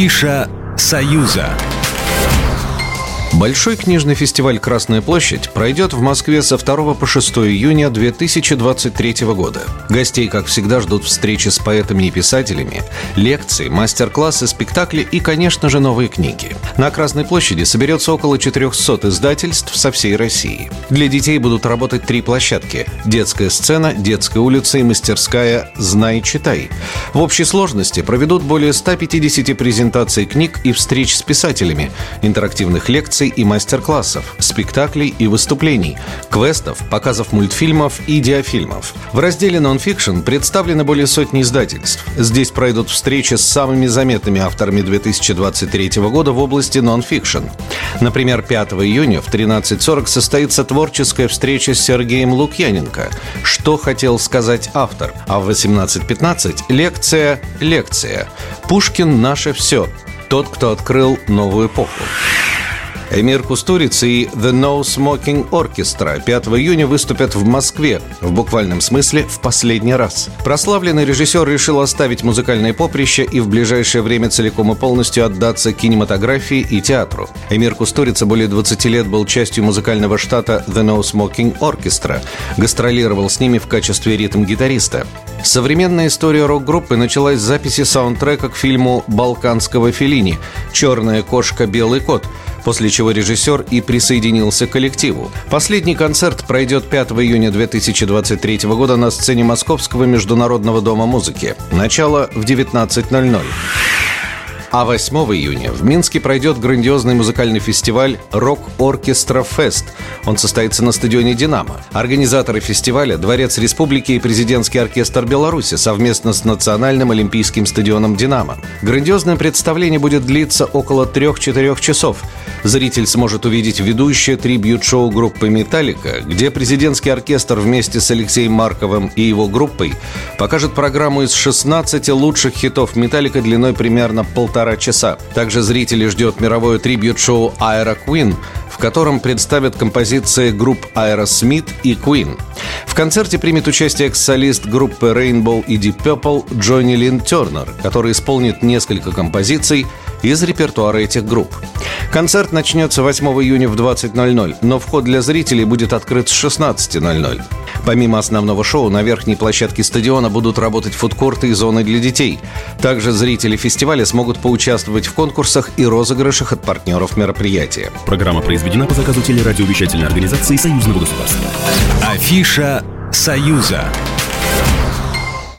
Афиша «Союза». Большой книжный фестиваль «Красная площадь» пройдет в Москве со 2 по 6 июня 2023 года. Гостей, как всегда, ждут встречи с поэтами и писателями, лекции, мастер-классы, спектакли и, конечно же, новые книги. На Красной площади соберется около 400 издательств со всей России. Для детей будут работать три площадки – детская сцена, детская улица и мастерская «Знай, читай». В общей сложности проведут более 150 презентаций книг и встреч с писателями, интерактивных лекций, и мастер-классов, спектаклей и выступлений, квестов, показов мультфильмов и диафильмов. В разделе «Нонфикшн» представлены более сотни издательств. Здесь пройдут встречи с самыми заметными авторами 2023 года в области нонфикшн. Например, 5 июня в 13.40 состоится творческая встреча с Сергеем Лукьяненко «Что хотел сказать автор?», а в 18.15 лекция «Лекция. Пушкин – наше все. Тот, кто открыл новую эпоху». Эмир Кустуриц и The No Smoking Orchestra 5 июня выступят в Москве, в буквальном смысле в последний раз. Прославленный режиссер решил оставить музыкальное поприще и в ближайшее время целиком и полностью отдаться кинематографии и театру. Эмир Кустурица более 20 лет был частью музыкального штата The No Smoking Orchestra, гастролировал с ними в качестве ритм-гитариста. Современная история рок-группы началась с записи саундтрека к фильму «Балканского Феллини» «Черная кошка, белый кот», после чего режиссер и присоединился к коллективу. Последний концерт пройдет 5 июня 2023 года на сцене Московского международного дома музыки. Начало в 19.00. А 8 июня в Минске пройдет грандиозный музыкальный фестиваль «Рок Оркестра Фест». Он состоится на стадионе «Динамо». Организаторы фестиваля – Дворец Республики и Президентский оркестр Беларуси совместно с Национальным олимпийским стадионом «Динамо». Грандиозное представление будет длиться около 3-4 часов. Зритель сможет увидеть ведущее трибьют-шоу группы «Металлика», где президентский оркестр вместе с Алексеем Марковым и его группой покажет программу из 16 лучших хитов «Металлика» длиной примерно полтора полтора часа. Также зрители ждет мировое трибьют-шоу «Аэро Queen», в котором представят композиции групп Aerosmith и Queen. В концерте примет участие экс-солист группы Rainbow и Deep Purple Джонни Лин Тернер, который исполнит несколько композиций из репертуара этих групп. Концерт начнется 8 июня в 20.00, но вход для зрителей будет открыт с 16.00. Помимо основного шоу, на верхней площадке стадиона будут работать фудкорты и зоны для детей. Также зрители фестиваля смогут поучаствовать в конкурсах и розыгрышах от партнеров мероприятия. Программа произведена по заказу телерадиовещательной организации Союзного государства. Афиша «Союза».